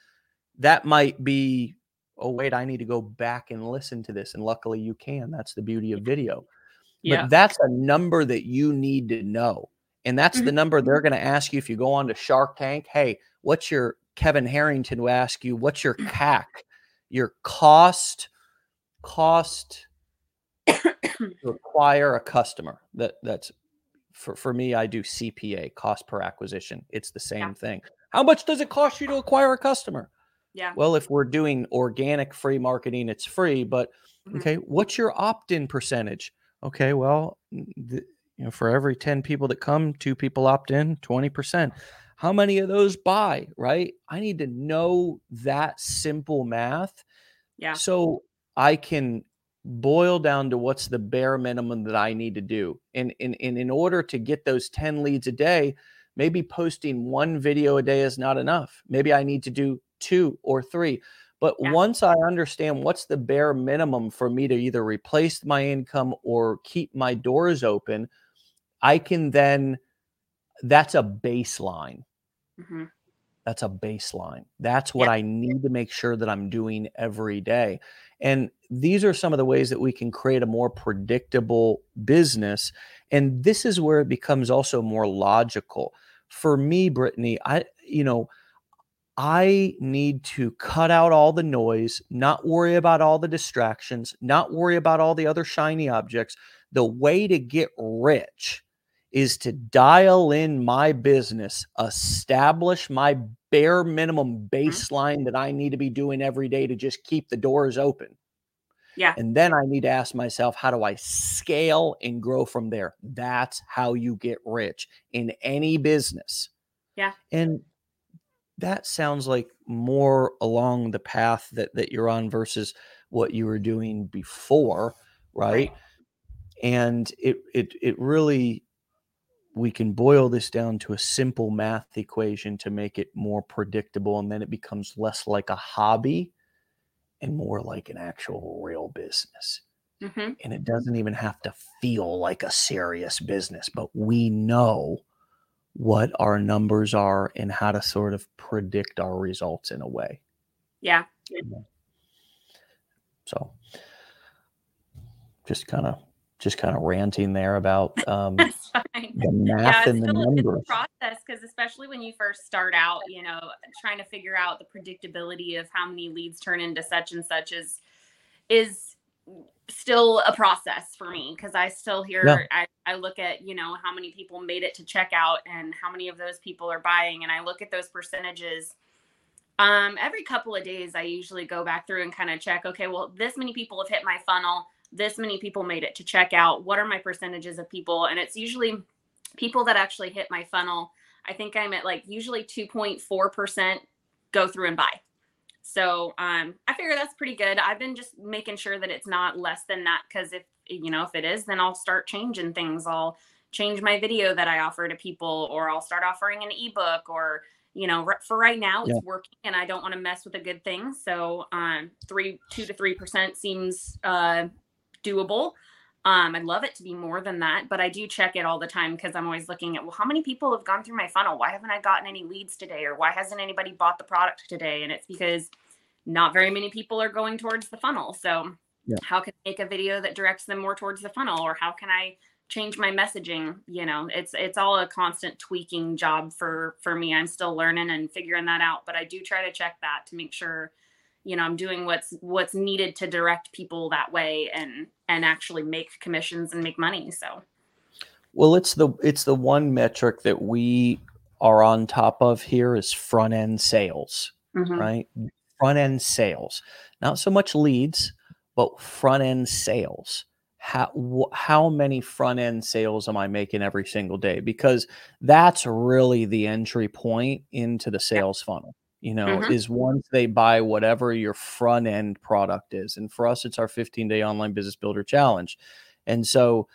S1: that might be oh wait i need to go back and listen to this and luckily you can that's the beauty of video yeah. but that's a number that you need to know and that's mm-hmm. the number they're going to ask you if you go on to shark tank hey what's your kevin harrington will ask you what's your *clears throat* cac your cost cost to acquire a customer. That that's for, for me i do cpa cost per acquisition. It's the same yeah. thing. How much does it cost you to acquire a customer?
S2: Yeah.
S1: Well if we're doing organic free marketing it's free but mm-hmm. okay what's your opt-in percentage? Okay well the, you know for every 10 people that come two people opt in 20% how many of those buy right? I need to know that simple math.
S2: Yeah.
S1: So I can boil down to what's the bare minimum that I need to do. And, and, and in order to get those 10 leads a day, maybe posting one video a day is not enough. Maybe I need to do two or three. But yeah. once I understand what's the bare minimum for me to either replace my income or keep my doors open, I can then, that's a baseline. Mm-hmm. That's a baseline. That's what. I need to make sure that I'm doing every day. And these are some of the ways that we can create a more predictable business. And this is where it becomes also more logical. For me, Brittany, I, you know, I need to cut out all the noise, not worry about all the distractions, not worry about all the other shiny objects. The way to get rich is to dial in my business, establish my bare minimum mm-hmm. baseline that I need to be doing every day to just keep the doors open.
S2: Yeah.
S1: And then I need to ask myself, how do I scale and grow from there? That's how you get rich in any business.
S2: Yeah.
S1: And that sounds like more along the path that, that you're on versus what you were doing before, right? right. And it it it really we can boil this down to a simple math equation to make it more predictable and then it becomes less like a hobby and more like an actual real business
S2: hmm
S1: and it doesn't even have to feel like a serious business, but we know what our numbers are and how to sort of predict our results in a way.
S2: Yeah.
S1: So just kind of just kind of ranting there about *laughs* um, the math
S2: it's
S1: and the numbers.
S2: process because especially when you first start out, you know, trying to figure out the predictability of how many leads turn into such and such is is still a process for me because I still hear
S1: Yeah.
S2: I, I look at, you know, how many people made it to checkout and how many of those people are buying and I look at those percentages. Um, every couple of days I usually go back through and kind of check, okay, well, this many people have hit my funnel, this many people made it to checkout. What are my percentages of people? And it's usually people that actually hit my funnel. I think I'm at like usually 2.4% go through and buy. So um, I figure that's pretty good. I've been just making sure that it's not less than that because if you know if it is, then I'll start changing things. I'll change my video that I offer to people, or I'll start offering an ebook, or you know, for right now it's
S1: Yeah.
S2: working, and I don't want to mess with a good thing. So um, three, two to three percent seems uh, doable. Um, I'd love it to be more than that, but I do check it all the time because I'm always looking at, well, how many people have gone through my funnel? Why haven't I gotten any leads today? Or why hasn't anybody bought the product today? And it's because not very many people are going towards the funnel. So,
S1: Yeah.
S2: how can I make a video that directs them more towards the funnel? Or how can I change my messaging? You know, it's it's all a constant tweaking job for for me. I'm still learning and figuring that out, but I do try to check that to make sure you know i'm doing what's what's needed to direct people that way and and actually make commissions and make money so
S1: Well, it's the it's the one metric that we are on top of here is front end sales,
S2: mhm.
S1: right? Front end sales, not so much leads, but front end sales. How wh- how many front end sales am I making every single day? Because that's really the entry point into the sales funnel. You know,
S2: Mhm.
S1: is once they buy whatever your front end product is, and for us, it's our 15 day online business builder challenge. And so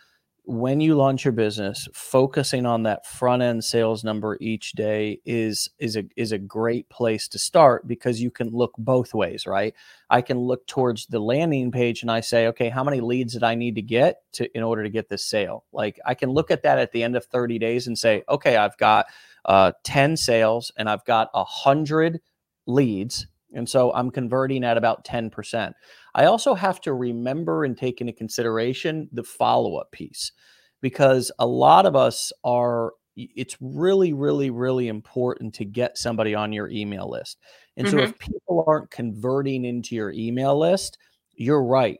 S1: when you launch your business, focusing on that front end sales number each day is is a is a great place to start because you can look both ways, right? I can look towards the landing page and I say, okay, how many leads did I need to get to in order to get this sale? Like I can look at that at the end of 30 days and say, okay, I've got uh, 10 sales and I've got a hundred leads. And so I'm converting at about 10%. I also have to remember and take into consideration the follow up piece because a lot of us are, it's really, really, really important to get somebody on your email list. And so if people aren't converting into your email list, you're right.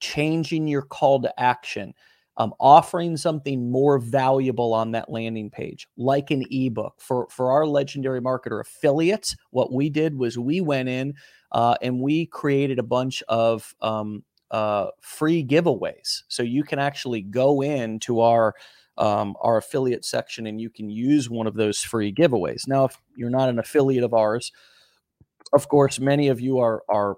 S1: Changing your call to action, um, offering something more valuable on that landing page, like an ebook. For for our legendary marketer affiliates, what we did was we went in uh, and we created a bunch of um, uh, free giveaways. So you can actually go into our um, our affiliate section and you can use one of those free giveaways. Now, if you're not an affiliate of ours, of course, many of you are are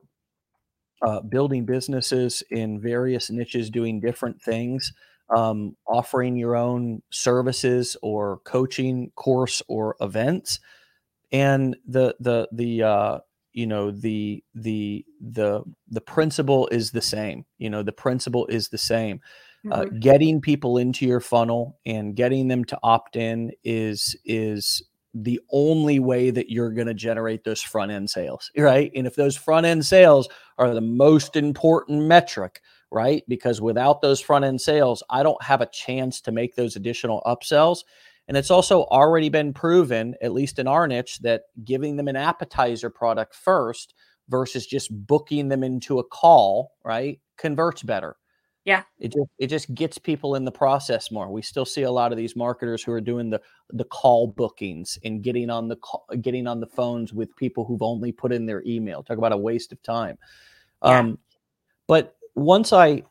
S1: uh, building businesses in various niches, doing different things, um, offering your own services or coaching course or events, and the the the uh, you know the the the the principle is the same. You know the principle is the same. Uh,
S2: Mhm.
S1: getting people into your funnel and getting them to opt in is is the only way that you're going to generate those front end sales right? And if those front end sales are the most important metric right? Because without those front end sales i don't have a chance to make those additional upsells. And it's also already been proven at least in our niche that giving them an appetizer product first versus just booking them into a call right converts better
S2: Yeah.
S1: it just it just gets people in the process more. We still see a lot of these marketers who are doing the the call bookings and getting on the call, getting on the phones with people who've only put in their email. Talk about a waste of time.
S2: Yeah.
S1: Um, but once I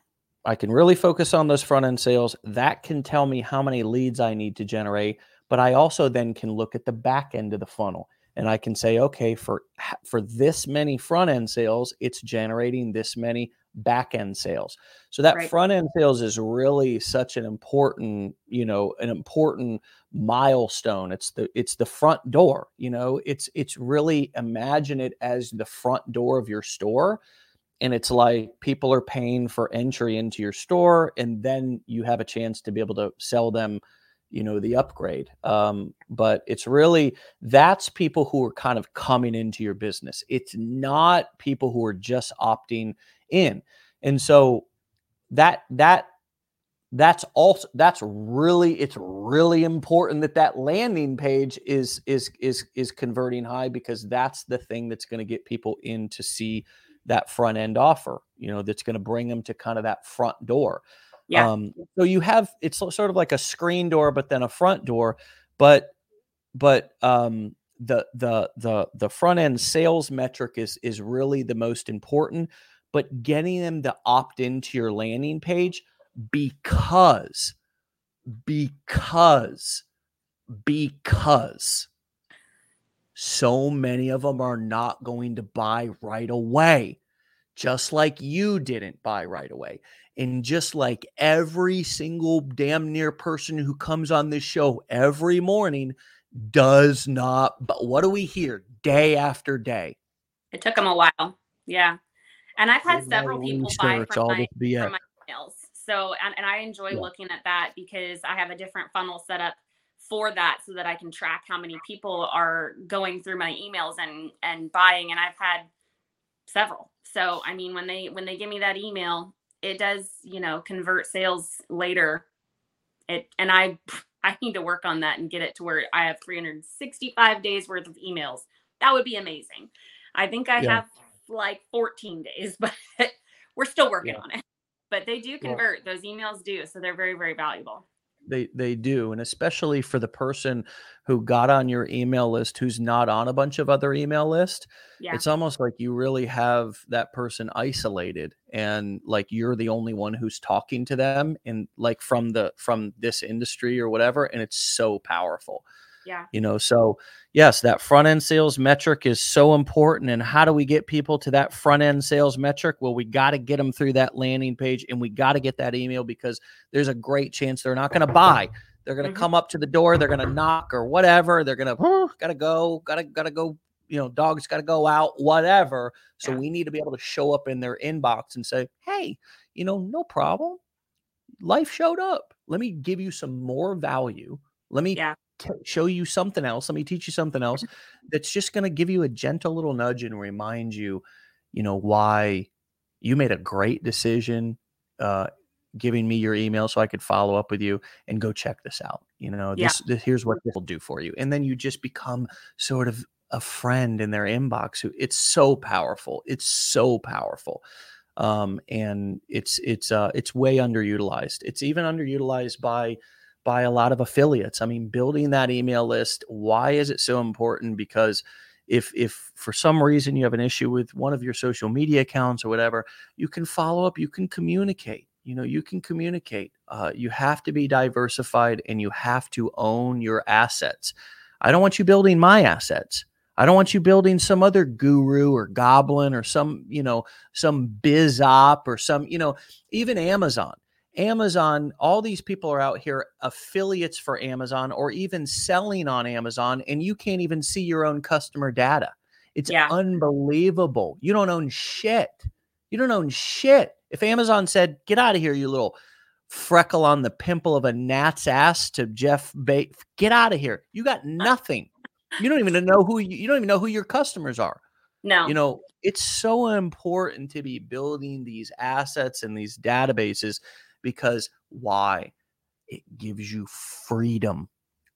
S1: I can really focus on those front end sales, that can tell me how many leads I need to generate. But I also then can look at the back end of the funnel and I can say, okay, for for this many front end sales, it's generating this many back end sales. So that
S2: Right.
S1: front end sales is really such an important, you know, an important milestone. It's the it's the front door, you know, it's it's really imagine it as the front door of your store and it's like people are paying for entry into your store and then you have a chance to be able to sell them you know the upgrade um, but it's really that's people who are kind of coming into your business. It's not people who are just opting in. And so that that that's also that's really it's really important that that landing page is is is is converting high because that's the thing that's going to get people in to see that front end offer you know that's going to bring them to kind of that front door yeah. um so you have it's sort of like a screen door but then a front door but but um the the the the front end sales metric is is really the most important but getting them to opt into your landing page because because because so many of them are not going to buy right away just like you didn't buy right away. And just like every single damn near person who comes on this show every morning does not but what do we hear day after day?
S2: It took them a while yeah. And i've had several people buy from my, from my emails. So, and, and I enjoy yeah. looking at that because I have a different funnel set up for that so that I can track how many people are going through my emails and and buying. And I've had several. So, I mean when they when they give me that email, it does, you know, convert sales later. It and I *laughs* I need to work on that and get it to where I have 365 days worth of emails. That would be amazing. I think I yeah. have like 14 days, *laughs* but we're still working yeah. on it but they do convert well, those emails do so they're very very valuable
S1: they they do and especially for the person who got on your email list who's not on a bunch of other email lists yeah. it's almost like you really have that person isolated and like you're the only one who's talking to them and like from the from this industry or whatever and it's so powerful
S2: yeah.
S1: You know, so yes, that front end sales metric is so important. And how do we get people to that front end sales metric? Well, we got to get them through that landing page and we got to get that email because there's a great chance they're not going to buy. They're going to mm-hmm. come up to the door, they're going to knock or whatever. They're going to, oh, got to go, got to, got to go you know, dogs got to go out, whatever. So yeah. we need to be able to show up in their inbox and say, hey, you know, no problem. Life showed up. Let me give you some more value. Let me yeah show you something else. Let me teach you something else that's just going to give you a gentle little nudge and remind you, you know, why you made a great decision uh, giving me your email so I could follow up with you and go check this out. You know, this, yeah. this here's what this will do for you. And then you just become sort of a friend in their inbox who it's so powerful. It's so powerful. Um, and it's it's uh it's way underutilized. It's even underutilized by by a lot of affiliates. I mean, building that email list, why is it so important? Because if if for some reason you have an issue with one of your social media accounts or whatever, you can follow up, you can communicate. You know, you can communicate. Uh, you have to be diversified and you have to own your assets. I don't want you building my assets. I don't want you building some other guru or goblin or some, you know, some biz op or some, you know, even Amazon. Amazon, all these people are out here affiliates for Amazon or even selling on Amazon, and you can't even see your own customer data. It's yeah. unbelievable. You don't own shit. You don't own shit. If Amazon said, get out of here, you little freckle on the pimple of a gnat's ass to Jeff Bate, get out of here. You got uh. nothing. You don't even know who you, you don't even know who your customers are.
S2: No.
S1: You know, it's so important to be building these assets and these databases because why? It gives you freedom,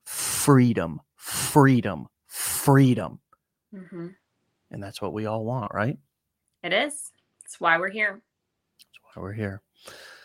S1: freedom, freedom, freedom. Mm-hmm. And that's what we all want, right?
S2: It is. That's why we're here.
S1: That's why we're here.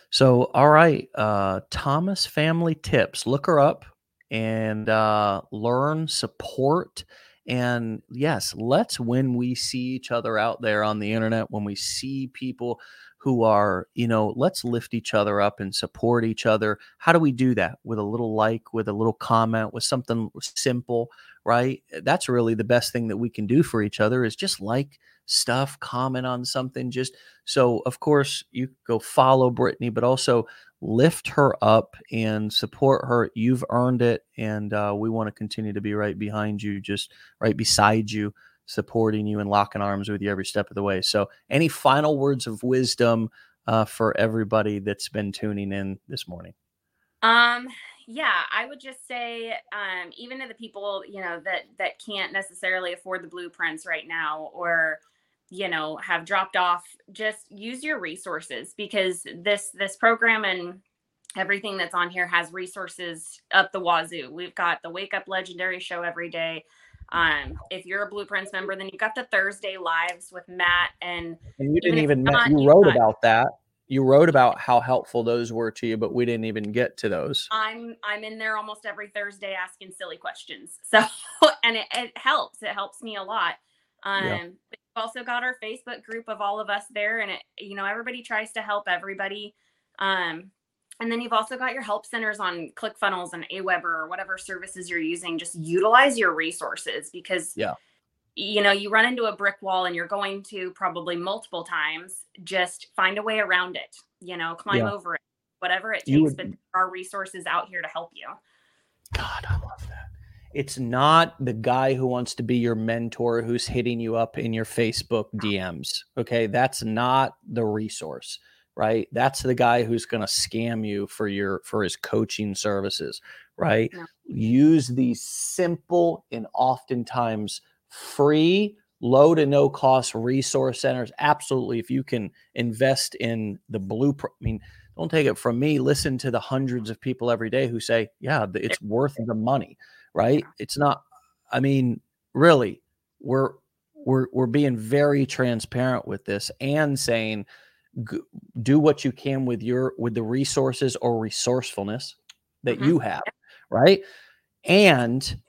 S1: So, all right, uh, Thomas Family Tips. Look her up and uh, learn, support, and yes, let's when we see each other out there on the internet, when we see people who are, you know, let's lift each other up and support each other. How do we do that? With a little like, with a little comment, with something simple, right? That's really the best thing that we can do for each other is just like stuff, comment on something. Just so, of course, you go follow Brittany, but also lift her up and support her. You've earned it. And uh, we want to continue to be right behind you, just right beside you supporting you and locking arms with you every step of the way. So, any final words of wisdom uh, for everybody that's been tuning in this morning?
S2: Um, yeah, I would just say, um, even to the people you know that that can't necessarily afford the blueprints right now, or you know have dropped off, just use your resources because this this program and everything that's on here has resources up the wazoo. We've got the Wake Up Legendary show every day. Um, if you're a Blueprints member, then you got the Thursday lives with Matt and,
S1: and you didn't even not, you wrote got, about that. You wrote about how helpful those were to you, but we didn't even get to those.
S2: I'm I'm in there almost every Thursday asking silly questions. So *laughs* and it, it helps. It helps me a lot. Um, yeah. we've also got our Facebook group of all of us there, and it you know everybody tries to help everybody. Um, and then you've also got your help centers on ClickFunnels and Aweber or whatever services you're using. Just utilize your resources because
S1: yeah,
S2: you know, you run into a brick wall and you're going to probably multiple times. Just find a way around it. You know, climb yeah. over it, whatever it takes. Would, but there are resources out here to help you.
S1: God, I love that. It's not the guy who wants to be your mentor who's hitting you up in your Facebook DMs. Okay. That's not the resource right? That's the guy who's going to scam you for your for his coaching services, right? Yeah. Use these simple and oftentimes free low to no cost resource centers absolutely if you can invest in the blueprint i mean don't take it from me listen to the hundreds of people every day who say yeah it's *laughs* worth the money right it's not i mean really we're we're we're being very transparent with this and saying g- do what you can with your with the resources or resourcefulness that mm-hmm. you have right? And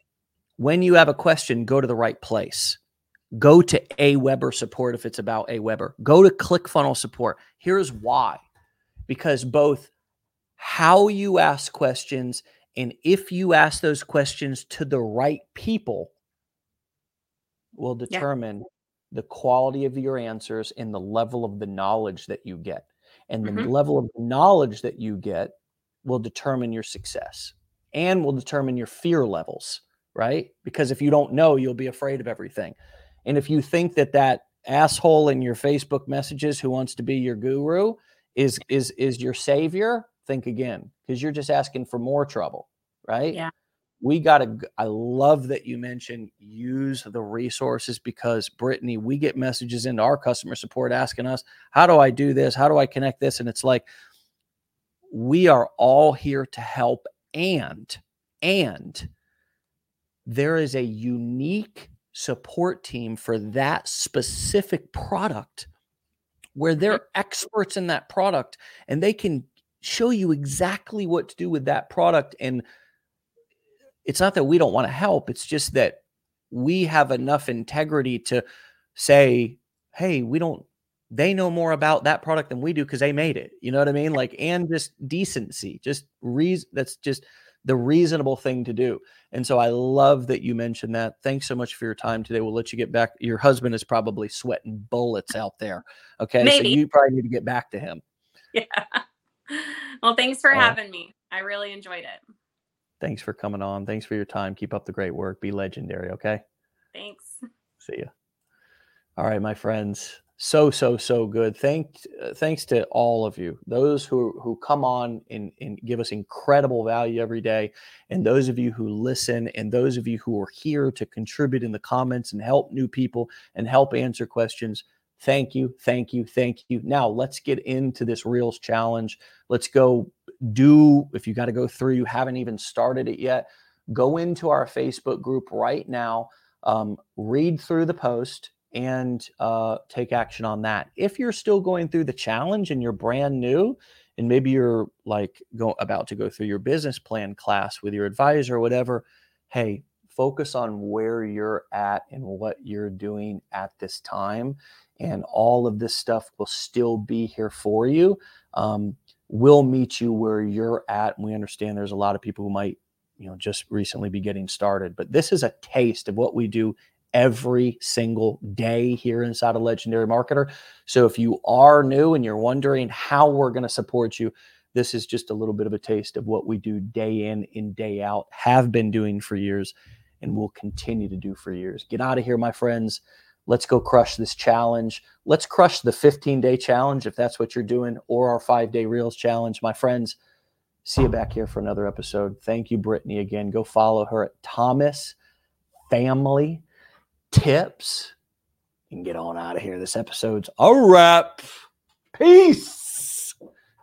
S1: when you have a question go to the right place. Go to Aweber support if it's about Aweber go to ClickFunnels support. Here's why. Because both how you ask questions and if you ask those questions to the right people will determine yeah the quality of your answers and the level of the knowledge that you get. And the mm-hmm. level of knowledge that you get will determine your success and will determine your fear levels, right? Because if you don't know, you'll be afraid of everything. And if you think that that asshole in your Facebook messages who wants to be your guru is is is your savior, think again because you're just asking for more trouble, right?
S2: Yeah
S1: we got to i love that you mentioned use the resources because brittany we get messages into our customer support asking us how do i do this how do i connect this and it's like we are all here to help and and there is a unique support team for that specific product where they're mm-hmm. experts in that product and they can show you exactly what to do with that product and it's not that we don't want to help it's just that we have enough integrity to say hey we don't they know more about that product than we do because they made it you know what i mean? Like and just decency just reason that's just the reasonable thing to do. And so i love that you mentioned that. Thanks so much for your time today. We'll let you get back your husband is probably sweating bullets out there okay? Maybe. so you probably need to get back to him. *laughs*
S2: Yeah. Well thanks for uh, having me. I really enjoyed it
S1: Thanks for coming on. Thanks for your time. Keep up the great work. Be legendary. Okay.
S2: Thanks.
S1: See you. All right, my friends. So so so good. Thank uh, thanks to all of you. Those who who come on and, and give us incredible value every day, and those of you who listen, and those of you who are here to contribute in the comments and help new people and help answer questions. Thank you, thank you, thank you. Now let's get into this Reels challenge. Let's go do, if you got to go through, you haven't even started it yet, go into our Facebook group right now, um, read through the post, and uh, take action on that. If you're still going through the challenge and you're brand new, and maybe you're like go, about to go through your business plan class with your advisor or whatever, hey, focus on where you're at and what you're doing at this time and all of this stuff will still be here for you. Um, we'll meet you where you're at. And we understand there's a lot of people who might, you know, just recently be getting started. But this is a taste of what we do every single day here inside of Legendary Marketer. So if you are new and you're wondering how we're going to support you, this is just a little bit of a taste of what we do day in and day out, have been doing for years. and will continue to do for years. Get out of here, my friends. Let's go crush this challenge. Let's crush the 15 day challenge if that's what you're doing, or our five day reels challenge. My friends, see you back here for another episode. Thank you, Brittany, again. Go follow her at Thomas Family Tips and get on out of here. This episode's a wrap. Peace.